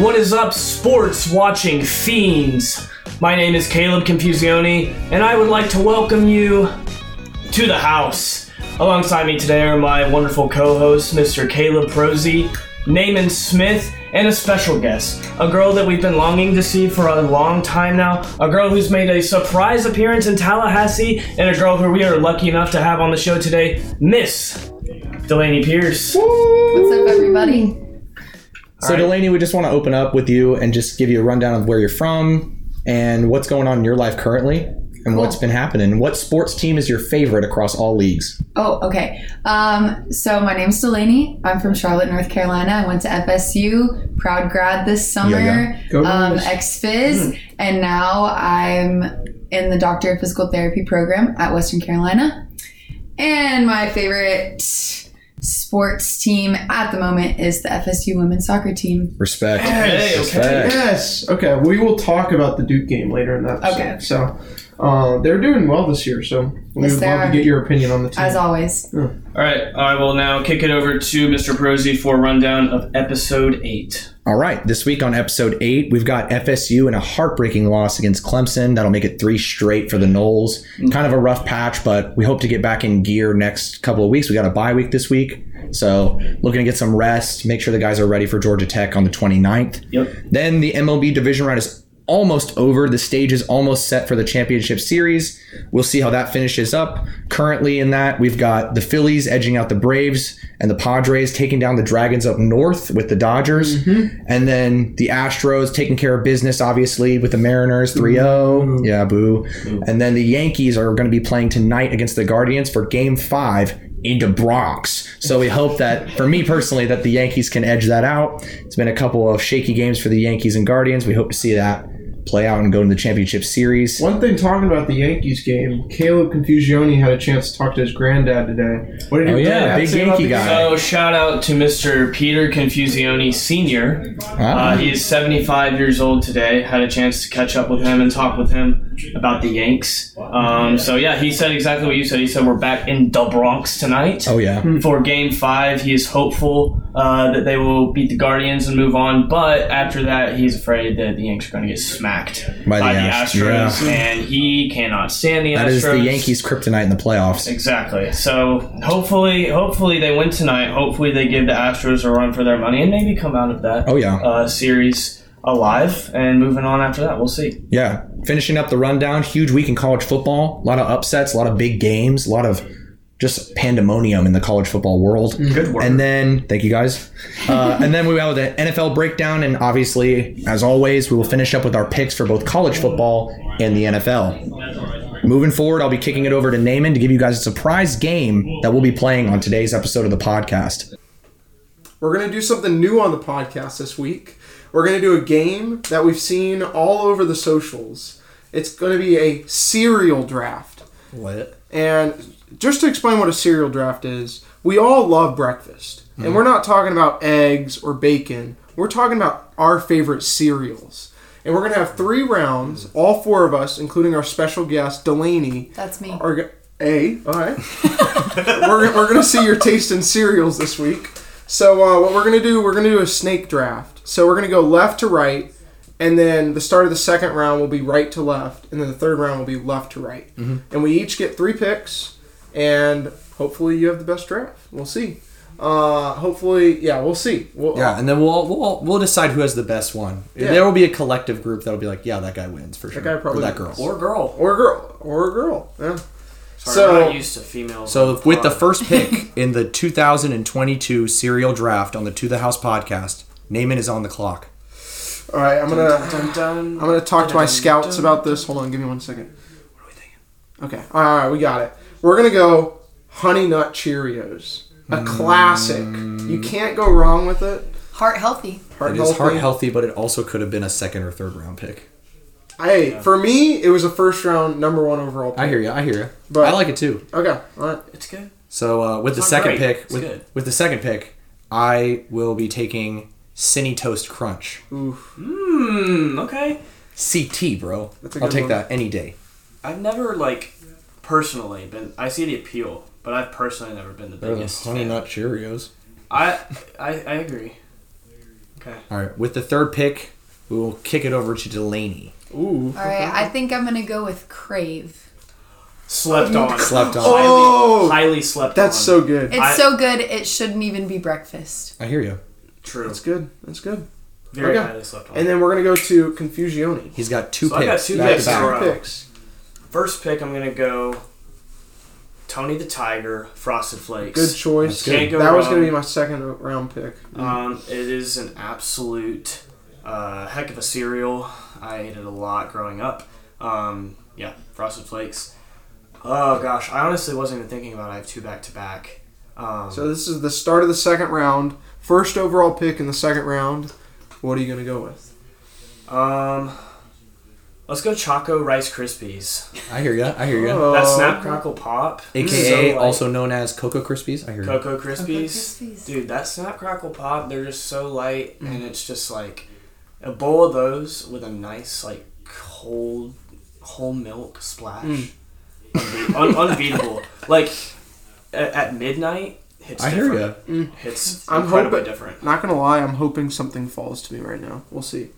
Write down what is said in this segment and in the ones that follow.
What is up, sports watching fiends? My name is Caleb Confusione, and I would like to welcome you to the house. Alongside me today are my wonderful co hosts, Mr. Caleb Prosy, Naaman Smith, and a special guest, a girl that we've been longing to see for a long time now, a girl who's made a surprise appearance in Tallahassee, and a girl who we are lucky enough to have on the show today, Miss Delaney Pierce. What's up, everybody? So All right. Delaney, we just want to open up with you and just give you a rundown of where you're from and what's going on in your life currently and what's been happening. What sports team is your favorite across all leagues? Oh, okay. Um, so my name's Delaney. I'm from Charlotte, North Carolina. I went to FSU, proud grad this summer, Yeah, Go um, ex-phys, and now I'm in the Doctor of Physical Therapy program at Western Carolina. And my favorite sports team at the moment is the FSU women's soccer team. Respect. Hey, okay. Respect. Yes. Okay. We will talk about the Duke game later in that. Okay. So, uh, they're doing well this year. So we Yes, would love are. to get your opinion on the team. As always. All right, I will now kick it over to Mr. Prosy for a rundown of episode 8. All right, this week on episode eight, we've got FSU in a heartbreaking loss against Clemson. That'll make it three straight for the Noles. Mm. Kind of a rough patch, but we hope to get back in gear next couple of weeks. We got a bye week this week. So looking to get some rest, make sure the guys are ready for Georgia Tech on the 29th. Yep. Then the MLB division round is almost over. The stage is almost set for the championship series. We'll see how that finishes up. Currently, in that, we've got the Phillies edging out the Braves and the Padres taking down the Dragons up north with the Dodgers. Mm-hmm. And then the Astros taking care of business, obviously, with the Mariners 3 0. Yeah, boo. And then the Yankees are going to be playing tonight against the Guardians for game five into Bronx. So we hope that, for me personally, that the Yankees can edge that out. It's been a couple of shaky games for the Yankees and Guardians. We hope to see that play out and go to the championship series. One thing talking about the Yankees game, Caleb Confusione had a chance to talk to his granddad today. What did Oh, your yeah, granddad big say about Yankee the guy. game? So, shout out to Mr. Peter Confusione Sr. Ah. Uh, he is 75 years old today. Had a chance to catch up with him and talk with him about the Yanks. Um, so, yeah, he said exactly what you said. He said, We're back in the Bronx tonight. oh, yeah. For game five, he is hopeful uh, that they will beat the Guardians and move on. But after that, he's afraid that the Yanks are going to get smacked By by, the the Astros, yeah. and he cannot stand the That Astros. is the Yankees' kryptonite in the playoffs. Exactly. So hopefully, hopefully they win tonight. Hopefully they give the Astros a run for their money and maybe come out of that Oh, yeah. uh, series alive. And moving on after that, we'll see. Yeah. Finishing up the rundown, huge week in college football. A lot of upsets, a lot of big games, a lot of just pandemonium in the college football world. Good work. And then, thank you guys. Uh, and then we have the NFL breakdown. And obviously, as always, we will finish up with our picks for both college football and the NFL. Moving forward, I'll be kicking it over to Naaman to give you guys a surprise game that we'll be playing on today's episode of the podcast. We're going to do something new on the podcast this week. We're going to do a game that we've seen all over the socials. It's going to be a cereal draft. What? And just to explain what a cereal draft is, we all love breakfast. And hmm. we're not talking about eggs or bacon. We're talking about our favorite cereals. And we're going to have three rounds. Hmm. All four of us, including our special guest, Delaney, That's me. are A, all right. we're we're going to see your taste in cereals this week. So uh, what we're going to do, we're going to do a snake draft. So we're going to go left to right, and then the start of the second round will be right to left, and then the third round will be left to right. And we each get three picks, and hopefully you have the best draft. We'll see. Uh, hopefully, yeah, we'll see. We'll, Yeah, and then we'll we'll we'll decide who has the best one. Yeah. There will be a collective group that'll be like, yeah, that guy wins for sure. That guy probably or that girl. wins. or girl. or a girl, or a girl. Yeah. Sorry, So- we're not used to females. So on the with the first pick in the 2022 serial draft on the To the House podcast, Naaman is on the clock. All right, I'm gonna. Dun, dun, I'm gonna talk to my scouts about this. Hold on, give me one second. What are we thinking? Okay, all right, we got it. We're gonna go Honey Nut Cheerios, a mm. classic. You can't go wrong with it. Heart healthy. Heart It healthy. is heart healthy, but it also could have been a second or third round pick. Hey, for me, it was a first round number one overall. I hear you. I hear you. But- I like it too. Okay, all right. It's good. So uh, with the second great. pick, It's with, good. with the second pick, I will be taking Cinny Toast Crunch. Oof. Hmm. Okay. CT, bro. That's a I'll take one. that any day. I've never like personally been. I see the appeal, but I've personally never been the They're the biggest. Honey fan. Nut Cheerios. I, I I agree. Okay. All right. With the third pick, we will kick it over to Delaney. Ooh. All right, I think I'm gonna go with Krave. Slept on. Slept on. Highly, Oh! highly slept That's on. so good. It's I- so good it shouldn't even be breakfast. I hear you. true. That's good. That's good. Very Okay. highly slept on. And then we're gonna go to Confusione. He's got two So I got picks two back picks to in a back. row. Picks. First pick, I'm gonna go Tony the Tiger, Frosted Flakes. Good choice. That's good. Can't go That was wrong. gonna be my second round pick. Um, it is an absolute uh, heck of a cereal. I ate it a lot growing up. Um, yeah, Frosted Flakes. Oh gosh, I honestly wasn't even thinking about. It. I have two back to back. Um, So this is the start of the second round. First overall pick in the second round. What are you gonna go with? um, let's go Choco Rice Krispies. I hear you. I hear you. Oh. That Snap Crackle Pop, AKA so, like, also known as Cocoa Krispies. I hear you. Cocoa Krispies. Krispies. Dude, that Snap Crackle Pop, they're just so light, and it's just like a bowl of those with a nice like cold whole milk splash. Mm. Unbe- un- unbeatable. Like at, at midnight, hits. I hear different. you. Hits I'm incredibly hoping- different. Not gonna lie, I'm hoping something falls to me right now. We'll see.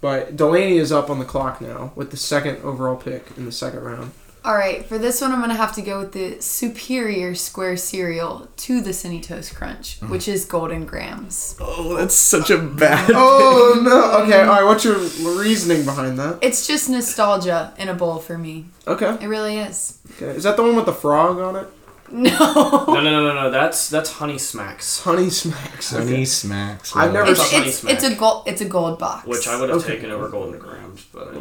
But Delaney is up on the clock now with the second overall pick in the second round. All right, for this one, I'm gonna have to go with the superior square cereal to the Cinny Toast Crunch, Mm. which is Golden Grahams. Oh, that's such a bad. Oh no! Okay, all right. What's your reasoning behind that? It's just nostalgia in a bowl for me. Okay, It really is. okay. Is that the one with the frog on it? No. No, no, no, no, no. That's that's Honey Smacks, Honey Smacks. Honey Okay. smacks. I've never- It's, Honey it's, Smack. it's a gold it's a gold box. which I would have Okay. taken over Golden Grahams, but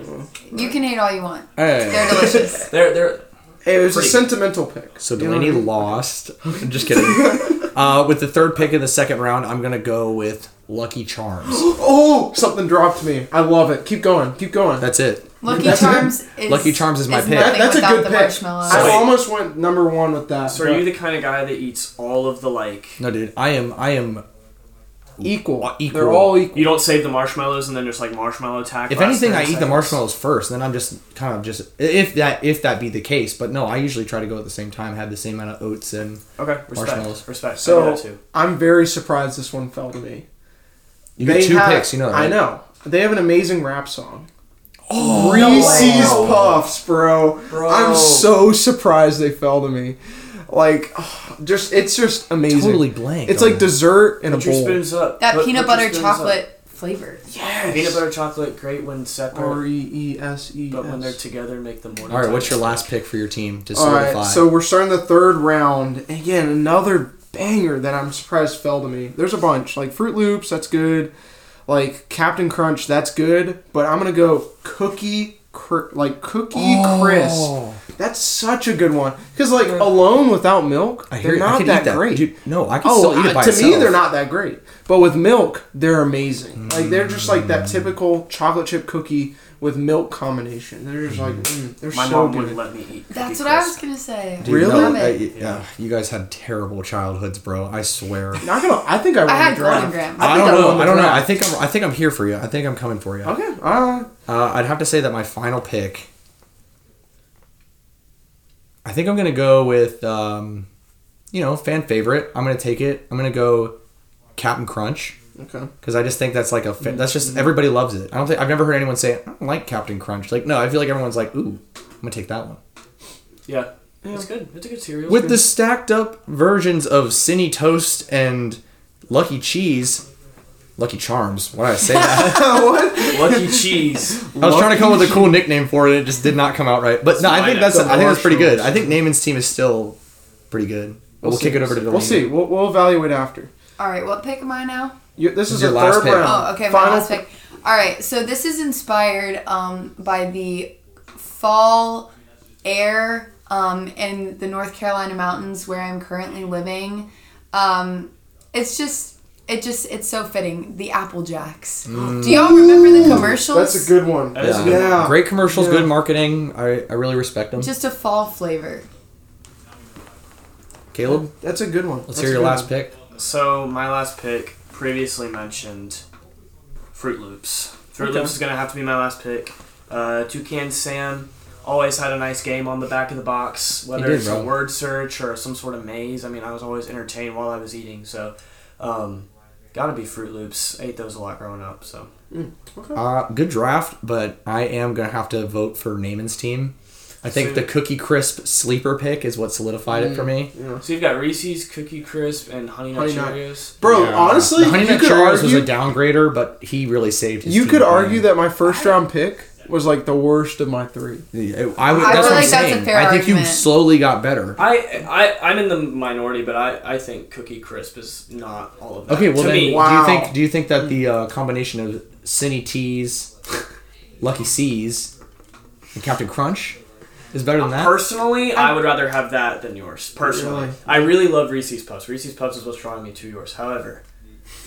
You can eat all you want. Hey. They're delicious. they're they're it was a sentimental pick. So You know Delaney what I mean? lost. I'm just kidding. uh, with the third pick in the second round, I'm gonna go with Lucky Charms. Oh, something dropped me. I love it. Keep going. Keep going. That's it. Lucky That's Charms is Lucky Charms is my pick. That- that's a good the pick. marshmallow. I almost went number one with that. so are you the kind of guy that eats all of the like No, dude. I am. I am. equal. Uh, equal. They're all equal. you don't save the marshmallows and then just like marshmallow attack? If anything, 10 I eat the marshmallows first, then I'm just kind of just if that if that be the case. But no, I usually try to go at the same time, have the same amount of oats and Okay, respect. Marshmallows. Respect. I So too. I'm very surprised this one fell to me. you get two have- picks. You know. That, I know. They have an amazing rap song. Oh, Reese's way. Puffs, bro. Bro. I'm so surprised they fell to me. Like, just it's just amazing. Totally blank. It's like that. dessert in a Put your bowl. spoons up. that Put- peanut put your butter spoons up. chocolate flavor. Yes. Peanut butter chocolate, great when separate, R e e s e but when they're together, make them more. All right. What's your last pick for your team to All solidify? right, so we're starting the third round. Again, another banger that I'm surprised fell to me. There's a bunch like Fruit Loops, that's good. Like Captain Crunch, that's good. But I'm gonna go Cookie, cr- like Cookie Crisp. Oh. That's such a good one. Because like alone without milk, I they're not that, that. great. Dude, no, I can Oh, still eat it by to itself. me they're not that great. But with milk, they're amazing. Like they're just like that mm. typical chocolate chip cookie with milk combination. They're just like mm, they're My so mom good. wouldn't let me eat. That's Cookie what I was gonna say. Dude, Really? no, I- it. yeah, you guys had terrible childhoods, bro. I swear. Not gonna. I think I won I had the draft. Golden Grahams. I, think don't I know. won the I don't know. draft. I think I'm. I think I'm here for you. I think I'm coming for you. Okay. Uh, Uh, I'd have to say that my final pick. I think I'm gonna go with, um, you know, fan favorite. I'm gonna take it. I'm gonna go Captain Crunch okay. because I just think that's like a. Fa- that's just mm-hmm. everybody loves it. I don't think I've never heard anyone say I don't like Captain Crunch. Like no, I feel like everyone's like, ooh, I'm gonna take that one. Yeah, it's good. It's a good cereal. With the stacked up versions of Cinny Toast and Lucky Cheese, Lucky Charms. Why did I say that? what? Lucky cheese. I was trying to come up with a cool nickname for it. and It just did not come out right. But no, I think that's I think that's pretty good. I think Naaman's team is still pretty good. But we'll, see, kick it over to the We'll see. We'll, we'll evaluate after. All right, what pick am I now? You, this, is your the last third pick. round. Oh, okay, my last pick. All right, so this is inspired um, by the fall air um, in the North Carolina mountains where I'm currently living. Um, it's just, it just, it's so fitting. The Apple Jacks. Do y'all remember the commercials? That's a good one. That is a Yeah. good Yeah. Great commercials, Yeah. good marketing. I, I really respect them. Just a fall flavor. Caleb, That's a good one. let's That's hear your last one. pick. So my last pick, previously mentioned, Fruit Loops. Fruit Okay. Loops is gonna have to be my last pick. Uh, Toucan Sam always had a nice game on the back of the box, whether did, it's bro. a word search or some sort of maze. I mean, I was always entertained while I was eating. So, um, Gotta be Fruit Loops. Ate those a lot growing up. So Uh, good draft, but I am gonna have to vote for Naaman's team. I think So- the Cookie Crisp sleeper pick is what solidified it for me. so you've got Reese's, Cookie Crisp, and Honey Nut Honey Nut. Cheerios. Bro, Yeah. honestly, the Honey you Nut could Cheerios was a downgrader, but he really saved his. you team could from- argue that my first round pick was like the worst of my three. Yeah, I would. I That's feel what I'm like that's a saying. fair I think you slowly got better. I, I I'm in the minority, but I, I think Cookie Crisp is not all of that. Okay, well to then, me, Wow. do you think do you think that the uh, combination of Cinny T's, Lucky C's, and Captain Crunch is better than uh, that? Personally, I would rather have that than yours. Personally, Really? I really love Reese's Puffs. Reese's Puffs is what's drawing me to yours. However,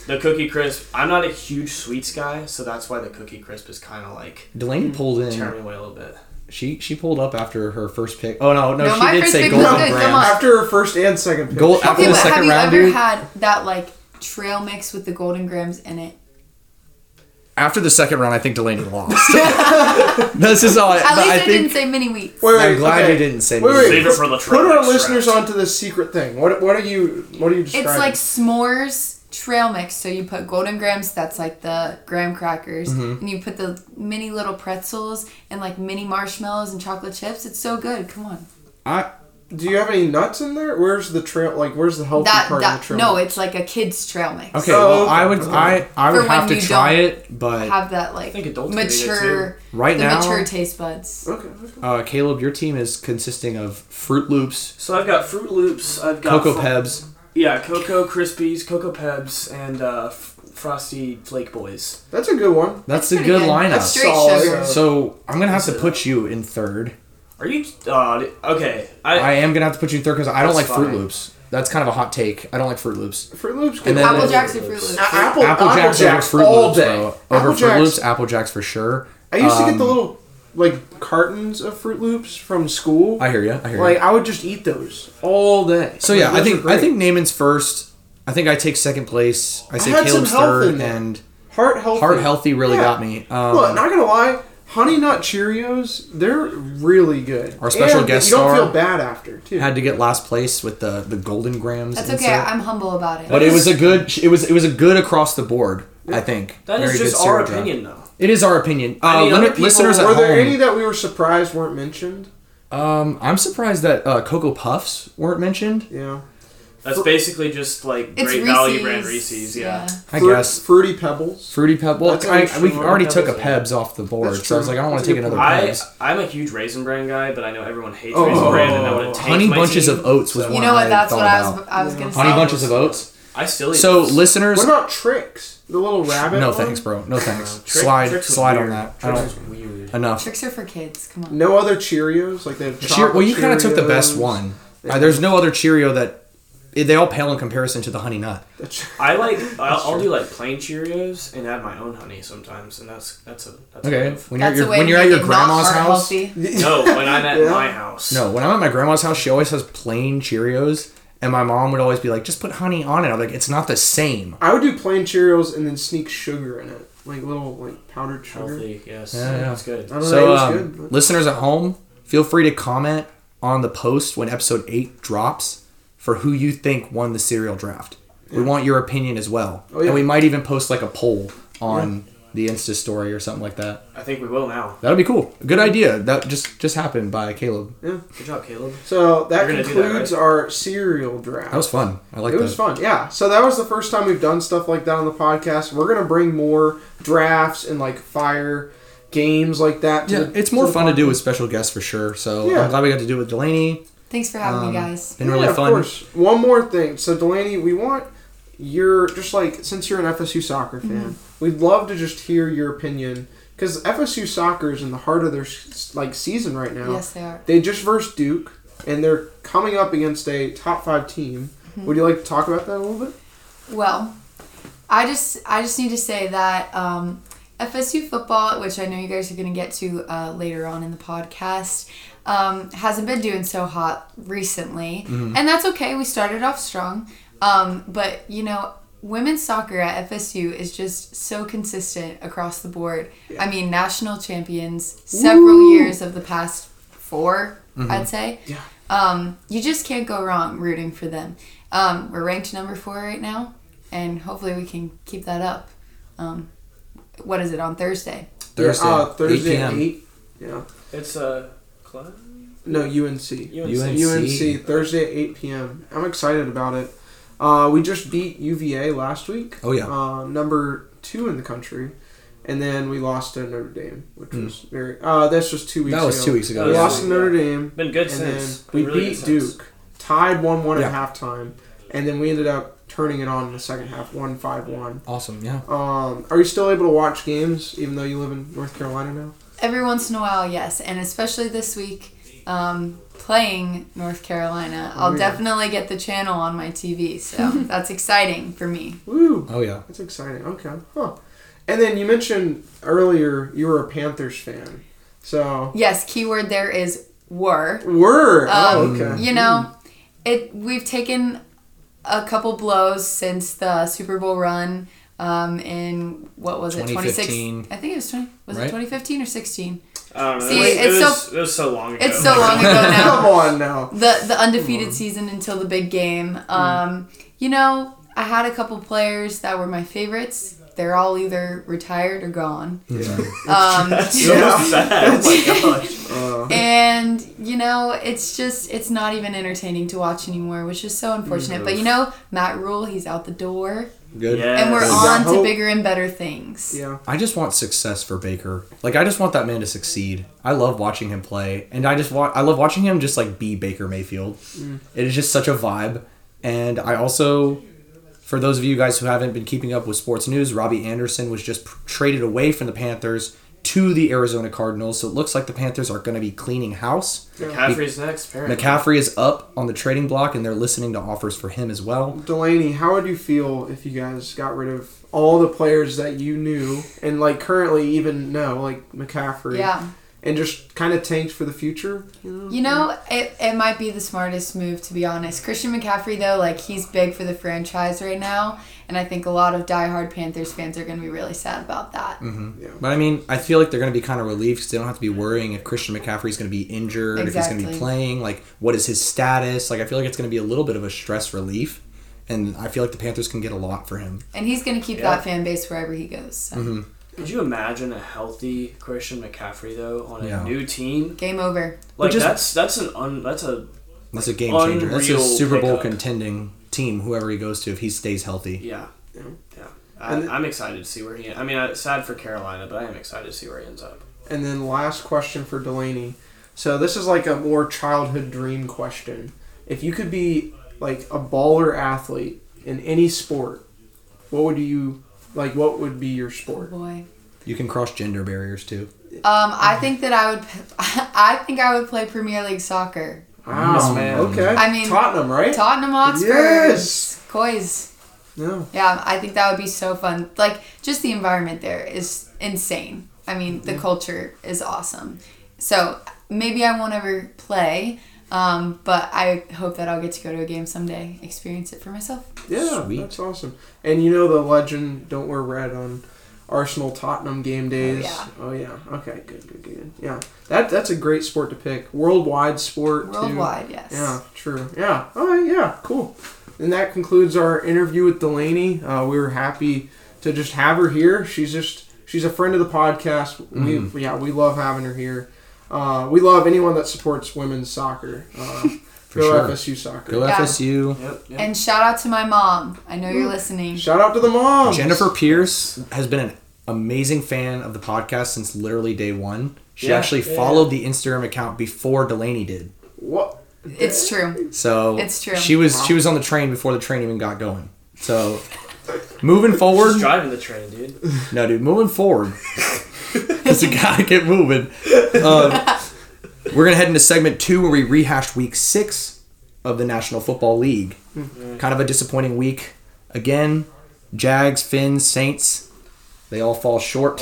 the Cookie Crisp, I'm not a huge sweets guy, so that's why the Cookie Crisp is kind of like Delaney mm, pulled in. tearing me away a little bit. She she pulled up after her first pick. Oh no, no, No, she did first say pick was Golden good, come Grams. on. After her first and second pick. Gold after Okay, the but have second you round, ever dude. had that like trail mix with the golden grahams in it? After the second round, I think Delaney lost. this is all. I, At least I I, think didn't say mini wheats. Wait, wait, I'm glad okay. you didn't say Wait, me. wait. Save it for the Put our listeners draft. onto this secret thing. What what are you what are you describing? It's like s'mores trail mix. So you put golden grahams, that's like the graham crackers, Mm-hmm. and you put the mini little pretzels and like mini marshmallows and chocolate chips. It's so good. Come on. I, Do you have any nuts in there? Where's the trail? Like, where's the healthy That part of the trail? no, it's like a kid's trail mix. okay, Oh, well, I would okay. I I would For have to try it, but Have that like think adults can eat it, mature right the now, mature taste buds. Okay. okay. uh, Caleb, your team is consisting of Fruit Loops, So I've got Fruit Loops, I've got Cocoa Fro- Pebs. yeah, Cocoa Krispies, Cocoa Pebs, and uh, F- Frosty Flake Boys. That's a good one. That's a good good. lineup. That's Solid. sugar. So I'm gonna have to put you in third. Are you? Uh, okay, I, I am gonna have to put you in third because I don't like That's Fruit fine. Loops. That's kind of a hot take. I don't like Fruit Loops. Fruit Loops. And then- Apple Jacks or Fruit Loops. A- apple, Apple Jacks, over Fruit all Loops, day. bro. Over Apple Fruit Jacks. Loops, Apple Jacks for sure. I used to get the Um, little like cartons of Fruit Loops from school. I hear you. I hear you. like I would just eat those all day. So Like, yeah, I think I think Naaman's first. I think I take second place. I say had Caleb's health third, there. and heart healthy. Heart Healthy really Yeah. got me. Um, Look, not gonna lie, Honey Nut Cheerios, they're really good. Our special And guest you don't star feel bad after too. had to get last place with the the Golden Grahams. That's insert. okay. I'm humble about it. But it was a good. It was it was a good across the board. I think that is Very just good our cereal draft. opinion, though. It is our opinion. Uh, I mean, limit- other people- listeners at Were there home. any that we were surprised weren't mentioned? um, I'm surprised that uh, Cocoa Puffs weren't mentioned. Yeah. That's Fr- basically just like It's great Reese's. value brand Reese's. Yeah. I Fruit- guess Fruity Pebbles. Fruity Pebbles. That's I, actually we one already took a those, Pebs off the board, That's so I was true. like, I don't want That's to a take good another I Pebs. I'm a huge raisin bran guy, but I know everyone hates Oh. raisin bran and that would it takes Honey my bunches team. of oats was So- one You know I what? That's thought what I was. about. I was gonna say. Honey bunches of oats. I still eat So those. listeners, What about Trix? The little rabbit. no one? thanks, bro. No thanks. Trick- slide, Trix was slide on weird. that. I Trix don't. was weird. Enough. Trix are for kids. Come on. No other Cheerios. Like they have. Cheer- chocolate well, you kind of took the best Cheerios. one. Uh, there's no other Cheerio that they all pale in comparison to the Honey Nut. I like I'll, I'll do like plain Cheerios and add my own honey sometimes, and that's that's a that's Okay, A move. when you're, you're a way when you're at your grandma's house. healthy. no, when I'm at Yeah. my house. No, when I'm at my grandma's house, she always has plain Cheerios, and my mom would always be like, "Just put honey on it." I'm like, "It's not the same." I would do plain Cheerios and then sneak sugar in it, like little like powdered sugar. healthy. Yes, Yeah, yeah. that's good. I don't know, it So, was um, good. but- listeners at home, feel free to comment on the post when episode eight drops for who you think won the cereal draft. We want your opinion as well, Oh, yeah. and we might even post like a poll on the Insta story or something like that. I think we will now. That'd be cool. Good idea. That just just happened by Caleb. Yeah. Good job, Caleb. So that You're gonna that, concludes right? our cereal draft. That was fun. I like it that. was fun, yeah. So that was the first time we've done stuff like that on the podcast. We're gonna bring more drafts and like fire games like that. To Yeah, the, it's more the fun to do with special guests for sure. So Yeah. I'm glad we got to do it with Delaney. Thanks for having Um, me, guys. Been really yeah, fun. Of course. One more thing. So Delaney, we want your just like since you're an FSU soccer fan, we'd love to just hear your opinion because FSU soccer is in the heart of their like season right now. Yes, they are. They just versed Duke, and they're coming up against a top five team. Mm-hmm. Would you like to talk about that a little bit? Well, I just I just need to say that um, FSU football, which I know you guys are going to get to uh, later on in the podcast, um, hasn't been doing so hot recently, and that's okay. We started off strong, um, but you know. Women's soccer at FSU is just so consistent across the board. I mean, national champions several years of the past 4 I'd say. Yeah. Um, you just can't go wrong rooting for them. Um, we're ranked number four right now. and hopefully we can keep that up. Um, what is it on Thursday? Thursday, Yeah, uh, Thursday 8 at eight. Yeah. It's a club. No, UNC. UNC. UNC Thursday at 8 p.m. I'm excited about it. Uh, we just beat UVA last week. Oh, yeah. Uh, number two in the country, and then we lost to Notre Dame, which was very. Uh, that's just two weeks. That was ago. two weeks ago. We yeah. lost to Notre Dame, Been good and since. then we really beat good since. Duke, tied one one Yeah. at halftime, and then we ended up turning it on in the second half, one five one. Awesome, yeah. Um, are you still able to watch games even though you live in North Carolina now? Every once in a while, yes, and especially this week, um, playing North Carolina, I'll yeah. definitely get the channel on my TV. So that's exciting for me. Woo! Oh yeah. That's exciting. Okay. Huh. And then you mentioned earlier you were a Panthers fan. So Yes, keyword there is were. were. oh, Um, okay. You know, it we've taken a couple blows since the Super Bowl run um, in what was it 2015. I think it was 20 was it 2015 or 16 I. See, it, was, it's it, was, so- it was so long ago. it's so long ago now. Come on now. the the undefeated season until the big game. Um, you know I had a couple players that were my favorites. They're all either retired or gone. Yeah. um, So sad. Oh my gosh. Uh, and you know it's just it's not even entertaining to watch anymore which is so unfortunate. But you know Matt Rhule he's out the door Good. Yes. and we're Yes. on to Hope. bigger and better things yeah. I just want success for Baker. Like I just want that man to succeed. I love watching him play, and I just want I love watching him just like be Baker Mayfield. Mm. It is just such a vibe, and I also, for those of you guys who haven't been keeping up with sports news, Robbie Anderson was just traded away from the Panthers to the Arizona Cardinals. So it looks like the Panthers are going to be cleaning house. McCaffrey's next. Apparently. McCaffrey is up on the trading block, and they're listening to offers for him as well. Delaney, how would you feel if you guys got rid of all the players that you knew and like currently even know, like McCaffrey, yeah and just kind of tanked for the future? You know? you know it, it might be the smartest move to be honest christian mccaffrey though like he's big for the franchise right now and i think a lot of diehard panthers fans are going to be really sad about that mm-hmm. But I mean, I feel like they're going to be kind of relieved because they don't have to be worrying if Christian McCaffrey is going to be injured, if he's going to be playing, like what is his status. Like I feel like it's going to be a little bit of a stress relief, and I feel like the Panthers can get a lot for him. and he's going to keep Yeah. that fan base wherever he goes so. Mm-hmm. Could you imagine a healthy Christian McCaffrey though on a Yeah. new team? game over Like just- that's that's an un, that's a That's a game changer. That's a Super Bowl pickup. contending team, whoever he goes to, if he stays healthy. yeah Yeah. yeah. I, And- I'm excited to see where he. I mean, I, sad for Carolina, but I am excited to see where he ends up. And then last question for Delaney. So this is like a more childhood dream question. If you could be like a baller athlete in any sport, what would you like? What would be your oh sport? boy You can cross gender barriers too. Um, I think that I would. I think I would play Premier League soccer. Wow, Yes, man. Okay. I mean- Tottenham, right? Tottenham Hotspur. Yes. Coys. no. Yeah, I think that would be so fun. Like, just the environment there is insane. I mean, the culture is awesome. So maybe I won't ever play, um, but I hope that I'll get to go to a game someday, experience it for myself. Yeah, Sweet. that's awesome. And you know the legend, don't wear red on Arsenal Tottenham game days. yeah. Oh yeah. Okay. Good. Good. Good. Yeah. That that's a great sport to pick. Worldwide sport. too. Worldwide, yes. Yeah. True. Yeah. Oh yeah. Cool. And that concludes our interview with Delaney. Uh, we were happy to just have her here. She's just she's a friend of the podcast. Mm-hmm. We yeah we love having her here. Uh, we love anyone that supports women's soccer. Uh, For go sure. FSU soccer. Go Yeah. FSU. Yep. yep. And shout out to my mom. I know you're listening. Shout out to the moms. Jennifer Pierce has been an amazing fan of the podcast since literally day one. She Yeah, actually yeah, followed the Instagram account before Delaney did. What? It's true. So It's true. She was she was on the train before the train even got going. So moving forward, Just driving the train, dude. no, dude, moving forward, because we gotta get moving. Um, we're gonna head into segment two where we rehashed week six of the National Football League. Kind of a disappointing week again. Jags, Fins, Saints, they all fall short.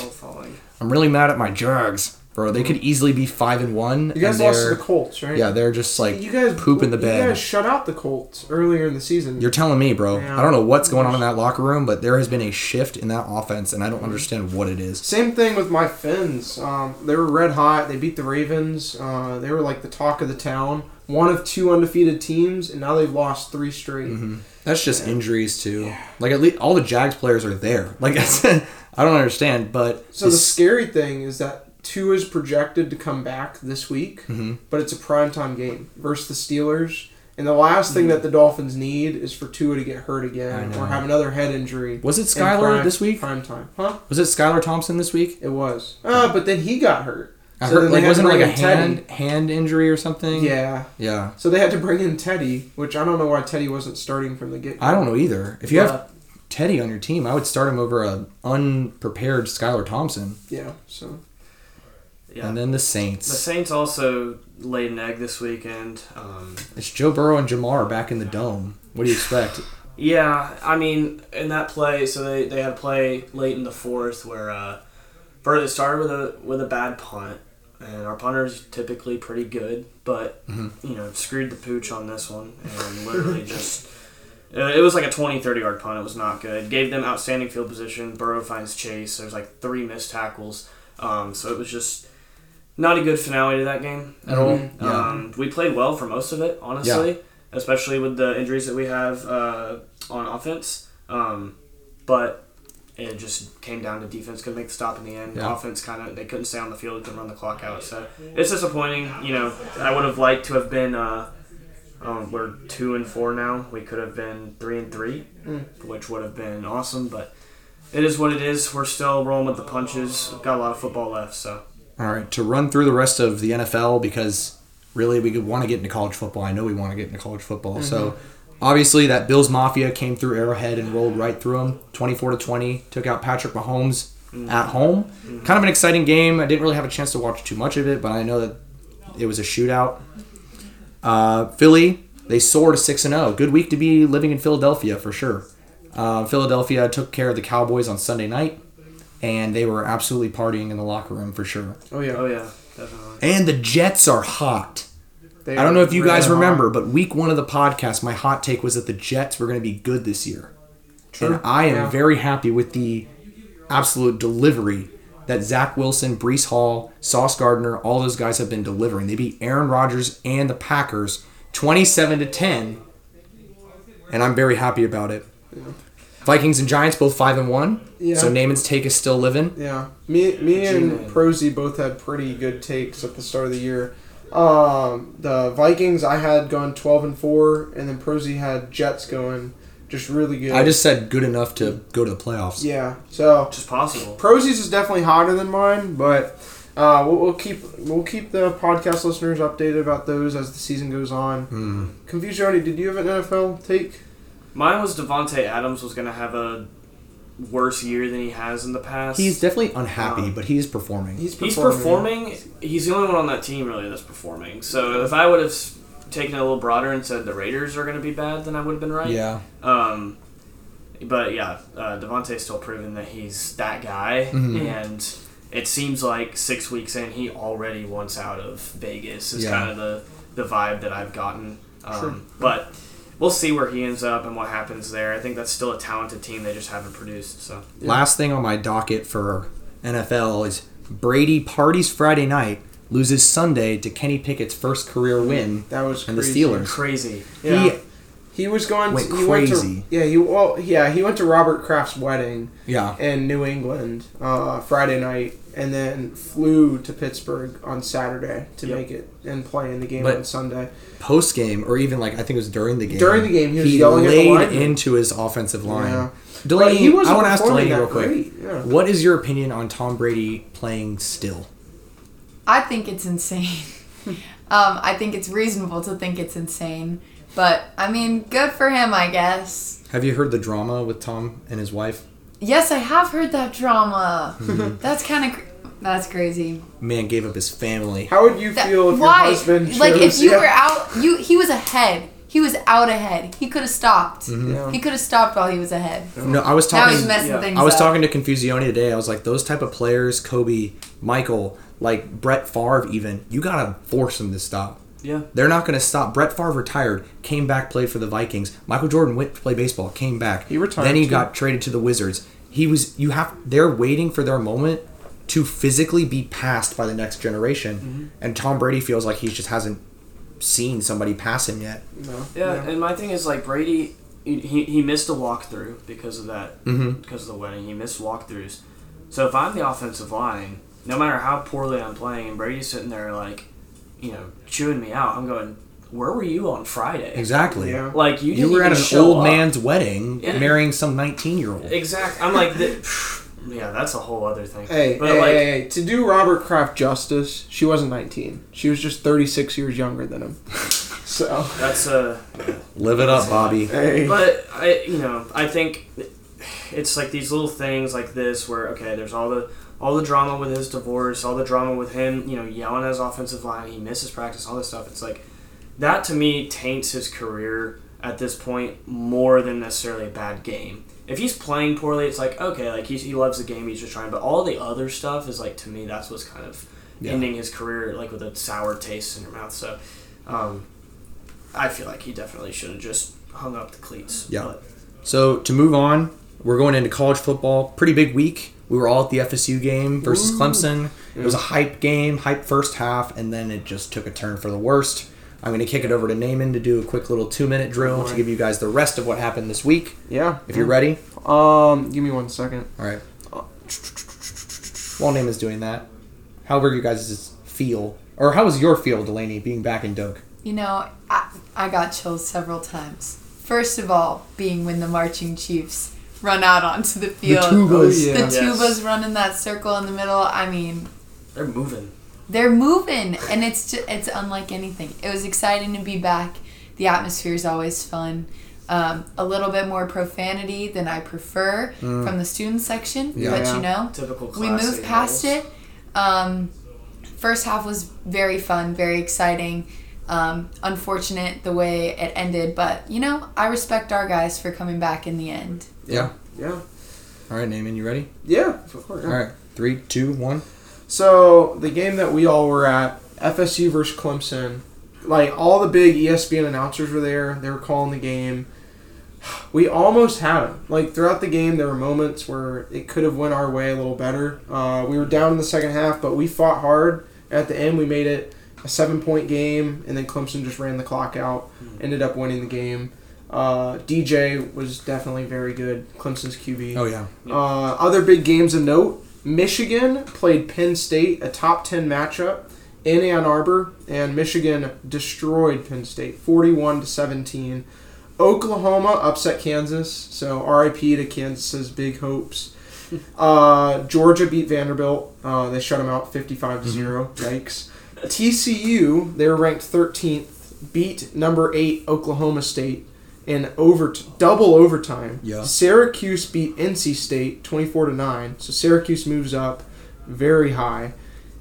I'm really mad at my Jags, bro. They could easily be five and one. You guys and lost to the Colts, right? Yeah, they're just like you guys poop in the bed. You guys shut out the Colts earlier in the season. You're telling me, bro. Yeah. I don't know what's going on in that locker room, but there has been a shift in that offense, and I don't understand what it is. Same thing with my Fins. Um, they were red hot. They beat the Ravens. Uh, they were like the talk of the town. one of two undefeated teams, and now they've lost three straight. That's just injuries too. Like at least all the Jags players are there. Like I don't understand, but So the scary thing is that Tua is projected to come back this week, Mm-hmm. but it's a primetime game versus the Steelers. And the last thing that the Dolphins need is for Tua to get hurt again or have another head injury. Was it in Skylar prime- this week? Prime time, huh? was it Skylar Thompson this week? It was. Uh, but then he got hurt. I So heard like wasn't like a in Teddy. hand hand injury or something? Yeah. Yeah. So they had to bring in Teddy, which I don't know why Teddy wasn't starting from the get. I don't know either. If you Yeah. have Teddy on your team, I would start him over a unprepared Skylar Thompson. Yeah. So Yeah. And then the Saints. the Saints. Also laid an egg this weekend. Um, It's Joe Burrow and Ja'Marr back in the dome. What do you expect? Yeah, I mean, in that play, so they, they had a play late in the fourth where uh, Burrow started with a with a bad punt, and our punter's typically pretty good, but you know screwed the pooch on this one and literally just. uh, It was like a 20, 30 yard punt. It was not good. Gave them outstanding field position. Burrow finds Chase. There's like three missed tackles. Um, so it was just not a good finale to that game at all. Yeah. Um, we played well for most of it, honestly, especially with the injuries that we have uh, on offense. Um, but it just came down to defense couldn't make the stop in the end. Yeah. Offense kind of they couldn't stay on the field, couldn't run the clock out. So it's disappointing. You know, I would have liked to have been. Uh, um, we're two and four now. We could have been three and three, which would have been awesome. But it is what it is. We're still rolling with the punches. We've got a lot of football left, so. All right, to run through the rest of the NFL because really we want to get into college football. I know we want to get into college football. So obviously that Bills Mafia came through Arrowhead and rolled right through them, 24 to 20, took out Patrick Mahomes at home. Kind of an exciting game. I didn't really have a chance to watch too much of it, but I know that it was a shootout. Uh, Philly, they soared to 6 and 0. Good week to be living in Philadelphia for sure. Uh, Philadelphia took care of the Cowboys on Sunday night, and they were absolutely partying in the locker room for sure. oh yeah. Oh yeah, definitely. And the Jets are hot. They I don't know if you are guys remember, hot. but week one of the podcast, my hot take was that the Jets were going to be good this year. True. And I am Yeah. very happy with the absolute delivery that Zach Wilson, Breece Hall, Sauce Gardner, all those guys have been delivering. They beat Aaron Rodgers and the Packers 27 to 10. And I'm very happy about it. Vikings and Giants both 5 and 1. Yeah. So Naaman's take is still living. Yeah, me, me and Prosy both had pretty good takes at the start of the year. Um, the Vikings I had gone twelve and four, and then Prosy had Jets going just really good. I just said good enough to go to the playoffs. yeah. So Just possible. Prosy's is definitely hotter than mine, but uh, we'll, we'll keep we'll keep the podcast listeners updated about those as the season goes on. Mm. Confusione, did you have an NFL take? Mine was Davante Adams was gonna have a worse year than he has in the past. He's definitely unhappy, Um, but he's performing. He's He's performing. performing. He's the only one on that team really that's performing. So if I would have taken it a little broader and said the Raiders are going to be bad, then I would have been right. Yeah. Um, but yeah, uh, Davante's still proven that he's that guy, Mm-hmm. and it seems like six weeks in, he already wants out of Vegas. Is Yeah. kind of the the vibe that I've gotten. Um, Sure. But we'll see where he ends up and what happens there. I think that's still a talented team. They just haven't produced. So Last thing on my docket for NFL is Brady parties Friday night, loses Sunday to Kenny Pickett's first career win That was and the crazy. Steelers. crazy. Yeah. He, He was going. Went he went crazy. to, yeah, he well, yeah, he went to Robert Kraft's wedding yeah. in New England uh, Friday night, and then flew to Pittsburgh on Saturday to Yep. make it and play in the game But- on Sunday. Post game, or even like I think it was during the game. During the game, he was yelling at the laid into his offensive line. Yeah. Delaney, But he I want to ask Delaney real quick. yeah. What is your opinion on Tom Brady playing still? I think it's insane. um, I think it's reasonable to think it's insane. But, I mean, good for him, I guess. Have you heard the drama with Tom and his wife? Yes, I have heard that drama. Mm-hmm. That's kind of. Cr- that's crazy. Man gave up his family. How would you That- feel if why? your husband like if you yeah. were out, you he was ahead. He was out ahead. He could have stopped. Mm-hmm. Yeah. He could have stopped while he was ahead. No, I was talking. Now talking. he's messing yeah. things I was up. talking to Confusione today. I was like, those type of players, Kobe, Michael, like Brett Favre, even you gotta force them to stop. Yeah. They're not gonna stop. Brett Favre retired, came back, played for the Vikings. Michael Jordan went to play baseball, came back. He retired, Then he too. got traded to the Wizards. He was. You have. They're waiting for their moment to physically be passed by the next generation, Mm-hmm. and Tom Brady feels like he just hasn't seen somebody pass him yet. No. Yeah, and my thing is like Brady, he, he he missed a walkthrough because of that, Mhm. because of the wedding. He missed walkthroughs. So if I'm the offensive line, no matter how poorly I'm playing, and Brady's sitting there like, you know, chewing me out, I'm going, where were you on Friday? Exactly. Yeah. Like you, You were at an old up. man's wedding, Yeah. marrying some 19 year old. Exactly. I'm like, the, yeah, that's a whole other thing. Hey, but hey, like, hey, hey, to do Robert Kraft justice, she wasn't 19. She was just 36 years younger than him. So, that's uh Live it up, Bobby. hey. But I, you know, I think it's like these little things like this where okay, there's all the all the drama with his divorce, all the drama with him, you know, yelling at his offensive line, he misses practice, all this stuff. It's like that to me taints his career at this point more than necessarily a bad game. If he's playing poorly, it's like okay, like he's, he loves the game, he's just trying. But all the other stuff is like to me, that's what's kind of Yeah. ending his career like with a sour taste in your mouth. So, um, I feel like he definitely should have just hung up the cleats. Yeah. But So to move on, we're going into college football. Pretty big week. We were all at the FSU game versus Clemson. It was a hype game, hype first half, and then it just took a turn for the worst. I'm going to kick it over to Naaman to do a quick little two minute drill to give you guys the rest of what happened this week. yeah. If you're ready. Um, give me one second. All right. While Naaman's doing that, how were you guys' feel? Or how was your feel, Delaney, being back in Doak? You know, I, I got chills several times. First of all, being when the marching chiefs run out onto the field. tubas. The Oh, yeah. Yes. tubas run in that circle in the middle. I mean, they're moving. they're moving, and it's just, it's unlike anything. It was exciting to be back. The atmosphere is always fun. Um, a little bit more profanity than I prefer from the student section, Yeah. but you know, Typical we moved past levels. it. Um, first half was very fun, very exciting. Um, unfortunate the way it ended, but you know, I respect our guys for coming back in the end. Yeah. Yeah. All right, Naaman, you ready? Yeah. Of course. yeah. All right. Three, two, one. So the game that we all were at, FSU versus Clemson, like all the big ESPN announcers were there. They were calling the game. We almost had them. Like throughout the game, there were moments where it could have went our way a little better. Uh, we were down in the second half, but we fought hard. At the end, we made it a seven-point game, and then Clemson just ran the clock out. Ended up winning the game. Uh, DJ was definitely very good. Clemson's QB. Oh, yeah. Uh, other big games of note: Michigan played Penn State, a top ten matchup in Ann Arbor, and Michigan destroyed Penn State, forty-one to seventeen. Oklahoma upset Kansas, so RIP to Kansas's big hopes. Uh, Georgia beat Vanderbilt. Uh, they shut them out fifty-five to zero. Yikes. TCU, they were ranked thirteenth, beat number eight Oklahoma State in over double overtime. Yeah. Syracuse beat NC State 24 to 9. So Syracuse moves up very high.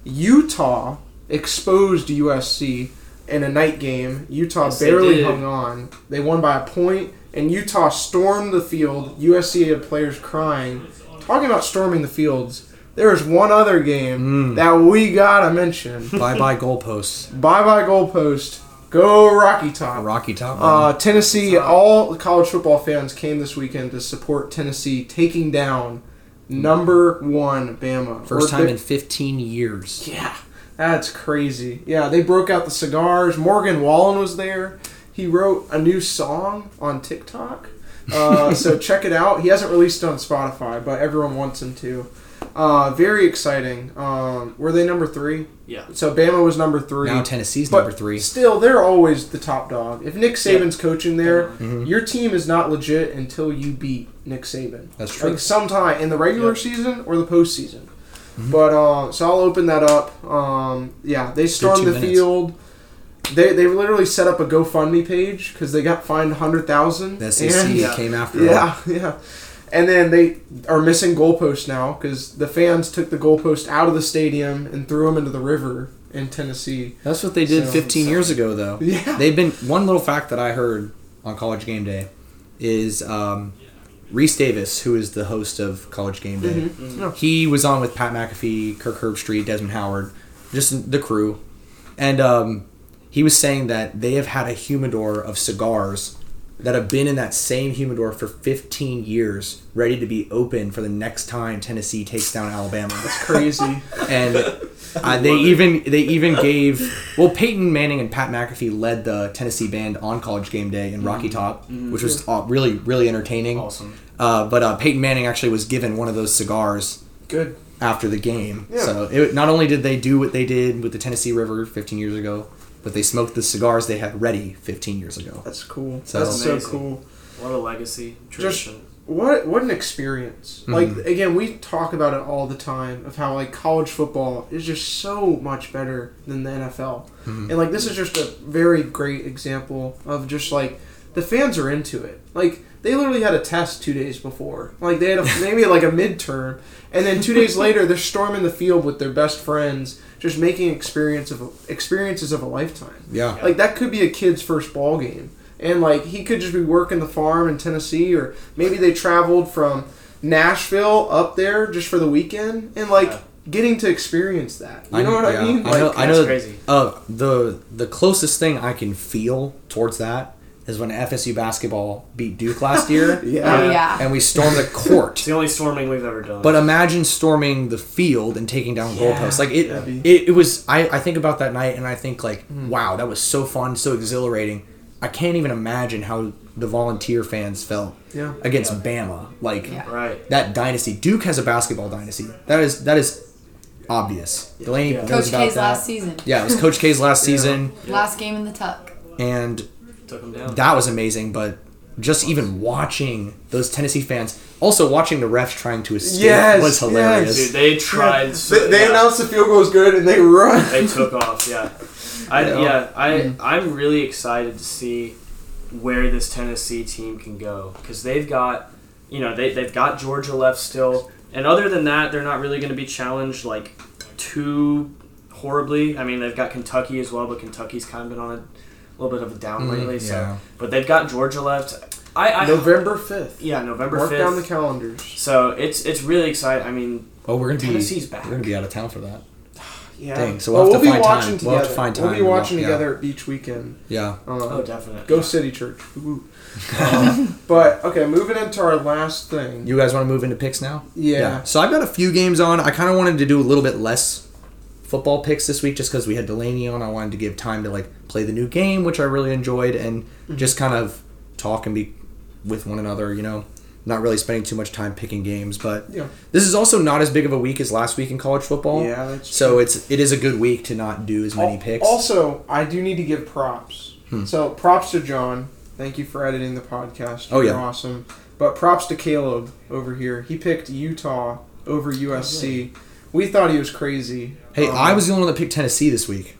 Utah exposed USC in a night game. Utah Yes, barely hung on. They won by a point and Utah stormed the field. USC had players crying. Talking about storming the fields, there is one other game Mm. that we got to mention. bye bye goalposts. Bye bye goalpost. Go Rocky Top. Rocky Top. Uh, Tennessee, all college football fans came this weekend to support Tennessee taking down number one Bama. First time in 15 years. Yeah, that's crazy. Yeah, they broke out the cigars. Morgan Wallen was there. He wrote a new song on TikTok. Uh, so check it out. He hasn't released it on Spotify, but everyone wants him to. Uh, very exciting. Um, were they number three? Yeah. So Bama was number three. Now Tennessee's But number three. Still, they're always the top dog. If Nick Saban's coaching there, Mhm. your team is not legit until you beat Nick Saban. That's true. Like sometime in the regular Yep. season or the postseason. Mm-hmm. But uh, so I'll open that up. Um, yeah, they stormed the minutes. field. They, they literally set up a GoFundMe page because they got fined hundred thousand. The SEC Yeah. came after Yeah, yeah. And then they are missing goalposts now because the fans took the goalpost out of the stadium and threw them into the river in Tennessee. That's what they did So- 15 years ago, though. Yeah. They've been one little fact that I heard on College Game Day is um, Rece Davis, who is the host of College Game Day. Mm-hmm. Yeah. He was on with Pat McAfee, Kirk Herbstreit, Desmond Howard, just the crew, and um, he was saying that they have had a humidor of cigars that have been in that same humidor for 15 years, ready to be open for the next time Tennessee takes down Alabama. That's crazy. and uh, they even they even gave well Peyton Manning and Pat McAfee led the Tennessee band on College Game Day in Rocky Top, which was uh, really really entertaining. Awesome. Uh, but uh, Peyton Manning actually was given one of those cigars Good. after the game. Yeah. So it, not only did they do what they did with the Tennessee River 15 years ago, but they smoked the cigars they had ready 15 years ago. That's cool. So- That's so cool. What a legacy tradition. What what an experience. Mm-hmm. Like again, we talk about it all the time of how like college football is just so much better than the NFL. Mm-hmm. And like this is just a very great example of just like the fans are into it. Like they literally had a test 2 days before. Like they had a, maybe like a midterm and then 2 days later they're storming the field with their best friends just making experience of experiences of a lifetime. Yeah. Like that could be a kid's first ball game. And like he could just be working the farm in Tennessee or maybe they traveled from Nashville up there just for the weekend and like Yeah. getting to experience that. You know what I yeah, mean? I know. Like, I that's know. crazy. Uh, the the closest thing I can feel towards that is when FSU basketball beat Duke last year, yeah. Oh yeah. and we stormed the court. It's the only storming we've ever done. But imagine storming the field and taking down Yeah, goalposts. Like it, that'd it, it was. I, I think about that night and I think like, wow, that was so fun, so exhilarating. I can't even imagine how the volunteer fans felt Yeah. against Bama. Like Yeah. right. that dynasty. Duke has a basketball dynasty. That is that is obvious. Delaney Yeah. knows Coach about K's that. last season. Yeah, it was Coach K's last season, Last game in the tuck. and Took him down. that was amazing. But just even watching those Tennessee fans, also watching the refs trying to escape Yes, was hilarious. Dude, they tried. so- They, they yeah. announced the field goal was good and they run. they took off. Yeah, I Yeah. yeah, I Mm-hmm. I'm really excited to see where this Tennessee team can go because they've got you know they they've got Georgia left still, and other than that, they're not really going to be challenged like too horribly. I mean, they've got Kentucky as well, but Kentucky's kind of been on a little bit of a down Mm, lately. So, yeah. but they've got Georgia left. I, I November 5th. yeah November Mark fifth. down the calendars. so it's it's really exciting. I mean, Oh, we're gonna be Tennessee's back. We're gonna be out of town for that. Yeah. Dang, so Well, we'll to be find watching time. together. We'll have to find We'll be to walk- watching yeah. together beach weekend. Yeah. Uh, oh definitely. Go City Church. Woo. Um, but okay, moving into our last thing. You guys want to move into picks now? Yeah. So I've got a few games on. I kind of wanted to do a little bit less football picks this week just because we had Delaney on. I wanted to give time to like play the new game, which I really enjoyed, and Mm-hmm. just kind of talk and be with one another. You know, not really spending too much time picking games. But Yeah. this is also not as big of a week as last week in college football. Yeah, that's So true. it's it is a good week to not do as many Al- picks. Also, I do need to give props. Hmm. So props to John. Thank you for editing the podcast. Oh, You're yeah. awesome. But props to Caleb over here. He picked Utah over USC. We thought he was crazy. hey, Um, I was the only one that picked Tennessee this week.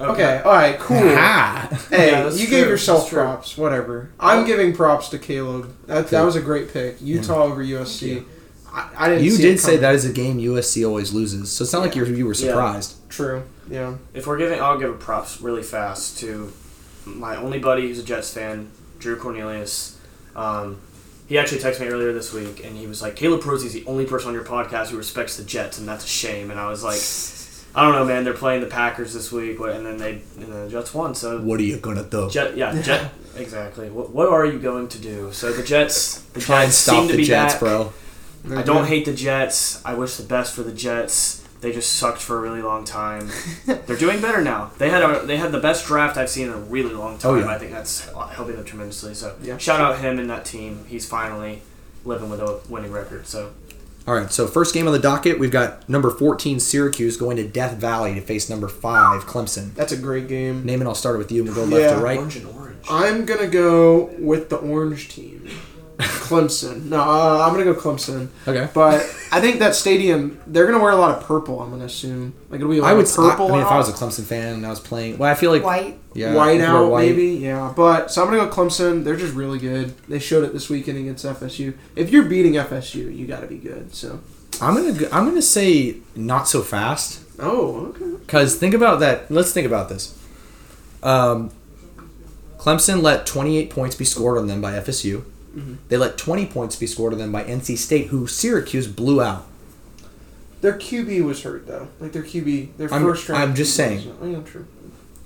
okay. All right. Cool. Ha! Hey, Yeah, you true. gave yourself props. Whatever. I'm giving props to Caleb. That, that was a great pick. Utah over USC. I, I didn't. You see did it say that is a game USC always loses, so it's not like you you were Yeah. surprised. True. Yeah. If we're giving, I'll give a props really fast to my only buddy who's a Jets fan, Drew Cornelius. Um, he actually texted me earlier this week, and he was like, "Caleb Prosey's the only person on your podcast who respects the Jets, and that's a shame." And I was like, "I don't know, man. They're playing the Packers this week, what- and then they and then the Jets won. So What are you gonna do? Jet, yeah, Jet, exactly. What, what are you going to do? So the Jets, the Try and Jets stop seem to the be Jets, back. bro. I don't hate the Jets. I wish the best for the Jets. They just sucked for a really long time. They're doing better now. They had a, they had the best draft I've seen in a really long oh, time. Oh, yeah. I think that's helping them tremendously. So Yeah. shout out him and that team. He's finally living with a winning record. So All right, so first game on the docket, we've got number 14 Syracuse going to Death Valley to face number 5 Clemson. That's a great game. Naaman, I'll start with you and we'll go left Yeah. to right. orange and orange. I'm gonna go with the orange team, Clemson. No, uh, I'm gonna go Clemson. Okay. But I think that stadium, they're gonna wear a lot of purple. I'm gonna assume, like it'll be a lot I would. of purple. I mean, if I was a Clemson fan and I was playing, well, I feel like White. yeah, white out, white- maybe, yeah. But so I'm gonna go Clemson. They're just really good. They showed it this weekend against FSU. If you're beating FSU, you got to be good. So, I'm gonna. I'm gonna say not so fast oh, okay. because think about that. Let's think about this. Um, Clemson let 28 points be scored on them by FSU. Mm-hmm. They let 20 points be scored on them by NC State, who Syracuse blew out. Their QB was hurt though. Like their QB, their I'm- first round. I'm just saying. was- yeah, true.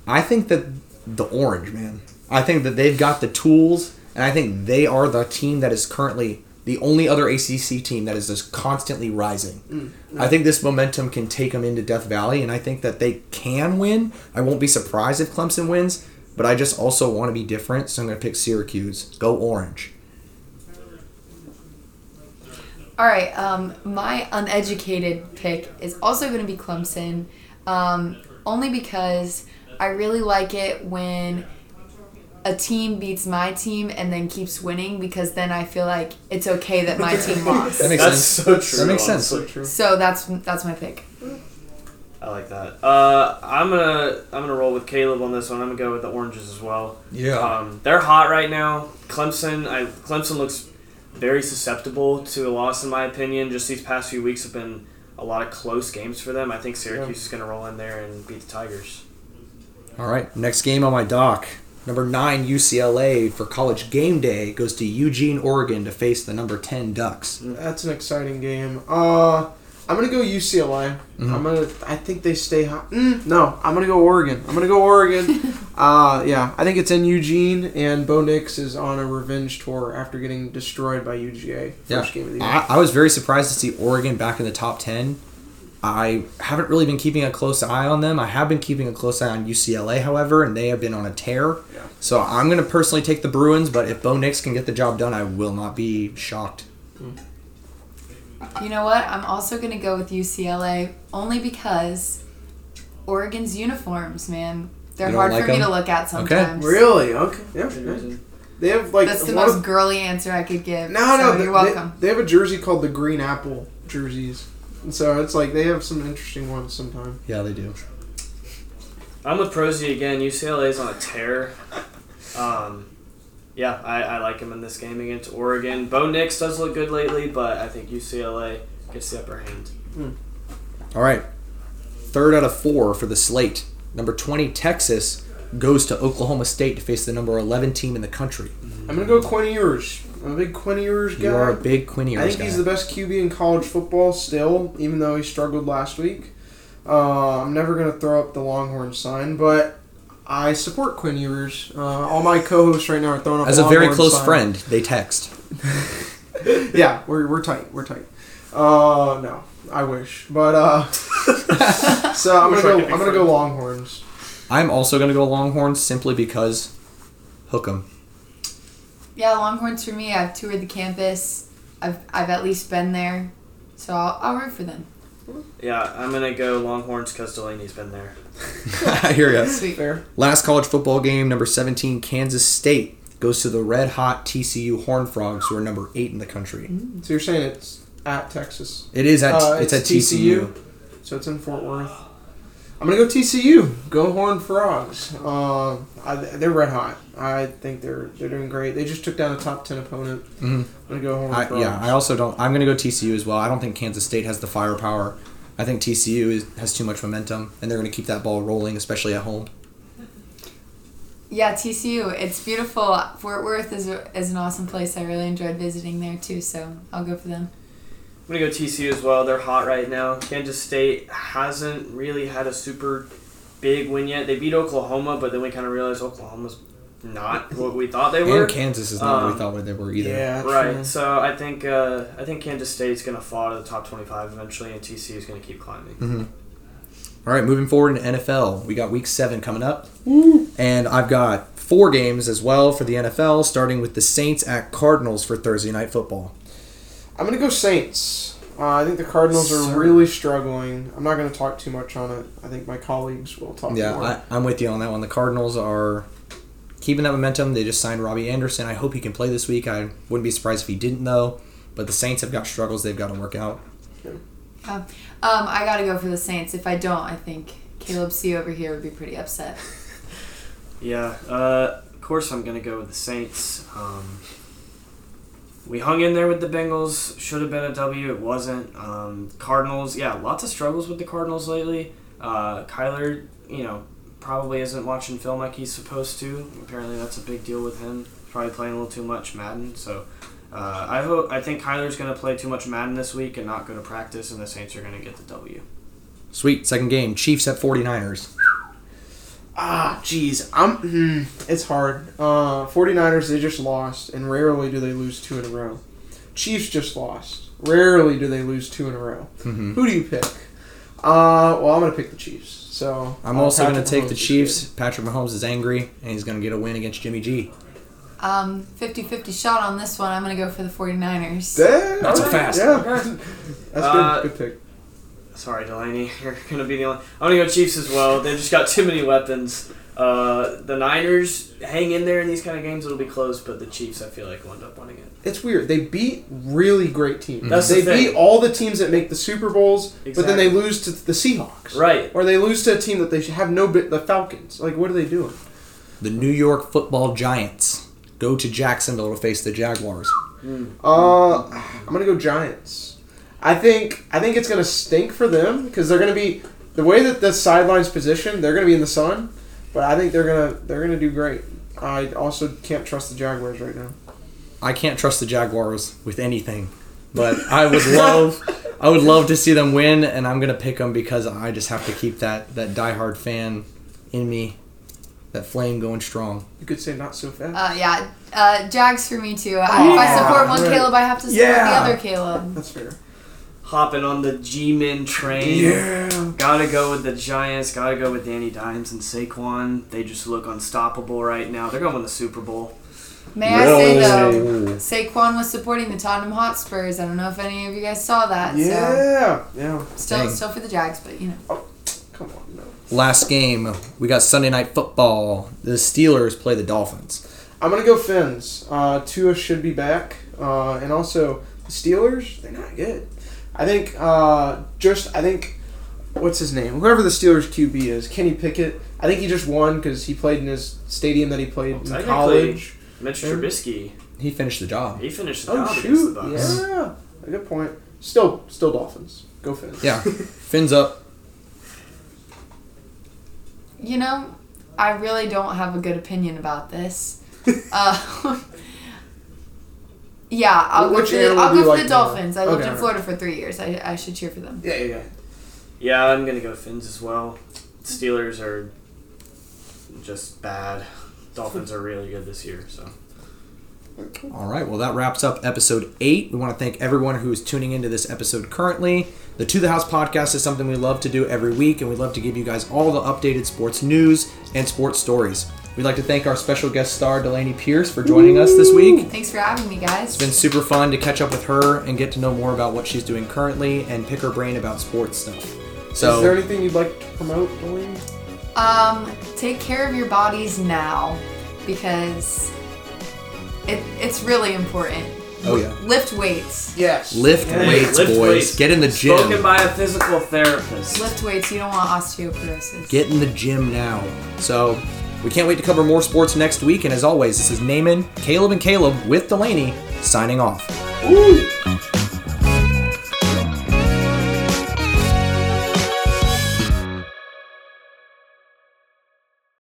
I think that the orange, man. I think that they've got the tools, and I think they are the team that is currently the only other ACC team that is just constantly rising. I think this momentum can take them into Death Valley, and I think that they can win. I won't be surprised if Clemson wins, but I just also want to be different, so I'm going to pick Syracuse. Go Orange. All right, um, my uneducated pick is also going to be Clemson, um, only because I really like it when a team beats my team and then keeps winning because then I feel like it's okay that my team lost. That makes That's sense. so true. That makes sense. honestly. So true. So that's that's my pick. I like that. Uh, I'm gonna I'm gonna roll with Caleb on this one. I'm gonna go with the oranges as well. Yeah. Um, they're hot right now. Clemson, I Clemson looks very susceptible to a loss in my opinion. Just these past few weeks have been a lot of close games for them. I think Syracuse is gonna roll in there and beat the Tigers. All right, next game on my dock. Number nine UCLA for college game day goes to Eugene, Oregon to face the number ten Ducks. That's an exciting game. Uh, I'm gonna go UCLA. I'm gonna. I think they stay hot. Mm, no, I'm gonna go Oregon. I'm gonna go Oregon. uh, yeah, I think it's in Eugene, and Bo Nix is on a revenge tour after getting destroyed by UGA first game of the year. I, I was very surprised to see Oregon back in the top ten. I haven't really been keeping a close eye on them. I have been keeping a close eye on UCLA, however, and they have been on a tear. Yeah. So I'm going to personally take the Bruins, but if Bo Nix can get the job done, I will not be shocked. You know what? I'm also going to go with UCLA only because Oregon's uniforms, man. They're You don't hard like for me to look at sometimes. really? Okay. Yeah. yeah. They have like That's the one most of- girly answer I could give. No, so no, you're they, welcome. They, they have a jersey called the Green Apple jerseys, and so it's like they have some interesting ones sometimes. Yeah, they do. I'm with Prosy again. UCLA's on a tear. Um, yeah, I, I like him in this game against Oregon. Bo Nix does look good lately, but I think UCLA gets the upper hand. All right. Third out of four for the slate. Number 20, Texas, goes to Oklahoma State to face the number 11 team in the country. I'm gonna go Quinn Ewers. I'm a big Quinn Ewers guy. You are a big Quinn Ewers I think guy. he's the best QB in college football still, even though he struggled last week. Uh, I'm never gonna throw up the Longhorn sign, but I support Quinn Ewers. Uh, all my co-hosts right now are throwing up As a very Longhorn close sign. friend, they text. yeah, we're, we're tight. We're tight. Uh, no, I wish, but uh, so I'm gonna go. could I'm gonna go. Longhorns. I'm also going to go Longhorns simply because hook 'em. Yeah, Longhorns for me. I've toured the campus. I've, I've at least been there. So I'll, I'll root for them. Yeah, I'm gonna go Longhorns because Delaney's been there. I hear ya. Sweet. Fair. Last college football game, number 17, Kansas State goes to the red hot TCU Horn Frogs, who are number eight in the country. So you're saying it's at Texas? It is at Uh, it's, at TCU. So it's in Fort Worth. I'm gonna go TCU. Go Horn Frogs. Uh, I, they're red hot. I think they're they're doing great. They just took down a top ten opponent. Mhm. I'm gonna go Horn I, Frogs. yeah, I also don't. I'm going to go TCU as well. I don't think Kansas State has the firepower. I think TCU is, has too much momentum, and they're going to keep that ball rolling, especially at home. Yeah, TCU. It's beautiful. Fort Worth is, a, is an awesome place. I really enjoyed visiting there too. So I'll go for them. I'm gonna go TCU as well. They're hot right now. Kansas State hasn't really had a super big win yet. They beat Oklahoma, but then we kind of realized Oklahoma's not what we thought they were. And Kansas is not what Um, we thought they were either. Yeah, Right. true. So I think uh, I think Kansas State's gonna fall to the top 25 eventually, and TCU is gonna keep climbing. Mm-hmm. All right, moving forward in NFL, we got Week Seven coming up, and I've got four games as well for the NFL, starting with the Saints at Cardinals for Thursday night football. I'm gonna go Saints. Uh, I think the Cardinals are Sir. really struggling. I'm not gonna talk too much on it. I think my colleagues will talk Yeah, more. I, I'm with you on that one. The Cardinals are keeping that momentum. They just signed Robbie Anderson. I hope he can play this week. I wouldn't be surprised if he didn't, though. But the Saints have got struggles they've got to work out. Um, I gotta go for the Saints. If I don't, I think Caleb C over here would be pretty upset. Yeah. Uh, of course, I'm gonna go with the Saints. Um, we hung in there with the Bengals. Should have been a W. It wasn't. Um, Cardinals. Yeah, lots of struggles with the Cardinals lately. Uh, Kyler, you know, probably isn't watching film like he's supposed to. Apparently, that's a big deal with him. Probably playing a little too much Madden. So. Uh, I hope I think Kyler's gonna play too much Madden this week and not go to practice, and the Saints are gonna get the W. Sweet. Second game Chiefs at 49ers. Ah, jeez. I'm. Hmm, it's hard. Uh, 49ers, they just lost, and rarely do they lose two in a row. Chiefs just lost. Rarely do they lose two in a row. Mm-hmm. Who do you pick? Uh, well, I'm gonna pick the Chiefs. So I'm uh, also going to take the Mahomes is Chiefs. Patrick Mahomes is angry, and he's going to get a win against Jimmy G. Um, 50-50 shot on this one. I'm gonna go for the 49ers. good. Damn, Not so alright, fast. Yeah, that's Uh, good. Good pick. Sorry, Delaney. You're gonna be the only. I'm gonna go Chiefs as well. They've just got too many weapons. Uh, the Niners hang in there in these kind of games. It'll be close, but the Chiefs, I feel like, will end up winning it. It's weird. They beat really great teams. That's they the thing. beat all the teams that make the Super Bowls, but then they lose to the Seahawks. Right. Or they lose to a team that they should have no bit. The Falcons. Like, what are they doing? The New York Football Giants go to Jacksonville to face the Jaguars. Uh, I'm gonna go Giants. I think I think it's gonna stink for them because they're gonna be the way that the sidelines positioned. They're gonna be in the sun, but I think they're gonna they're gonna do great. I also can't trust the Jaguars right now. I can't trust the Jaguars with anything, but I would love, I would love to see them win, and I'm gonna pick them because I just have to keep that that diehard fan in me, that flame going strong. You could say not so fast. Uh, yeah, uh, Jags for me too. I, if I support one Right. Caleb, I have to support Yeah. the other Caleb. That's fair. Hopping on the G-Men train. Yeah. Gotta go with the Giants. Gotta go with Danny Dimes and Saquon. They just look unstoppable right now. They're gonna win the Super Bowl. May I say though, Really? Saquon was supporting the Tottenham Hotspurs. I don't know if any of you guys saw that. So Yeah. Yeah. still, Dang. still for the Jags, but you know. Come on, no. Last game, we got Sunday night football. The Steelers play the Dolphins. I'm gonna go Fins. Uh, Tua should be back, uh, and also the Steelers. They're not good. I think uh, just I think what's his name? Whoever the Steelers QB is, Kenny Pickett. I think he just won because he played in his stadium that he played in college. Mitch Yeah. Trubisky. He finished the job. He finished the Oh job against shoot! the Bucs. Yeah, a good point. Still, still Dolphins. Go Fins. Yeah, fins up. You know, I really don't have a good opinion about this. uh, yeah, I'll Which go for the, I'll go for like the more? Dolphins. I lived Okay, in alright. Florida for three years. I, I should cheer for them. Yeah, yeah, yeah. Yeah, I'm gonna go Fins as well. Steelers are just bad. Dolphins are really good this year. So All right, well, that wraps up episode eight. We want to thank everyone who is tuning into this episode currently. The To the House podcast is something we love to do every week, and we love to give you guys all the updated sports news and sports stories. We'd like to thank our special guest star, Delaney Pierce, for joining us this week. Thanks for having me, guys. It's been super fun to catch up with her and get to know more about what she's doing currently and pick her brain about sports stuff. So, is there anything you'd like to promote, Delaney? Um, take care of your bodies now because it, it's really important. oh yeah, Lift weights. Yes. lift Hey, weights, lift boys. weights. Get in the gym. spoken by a physical therapist. Lift weights. You don't want osteoporosis. Get in the gym now. So, we can't wait to cover more sports next week. And as always, this is Naaman, Caleb, and Caleb with Delaney signing off. Woo!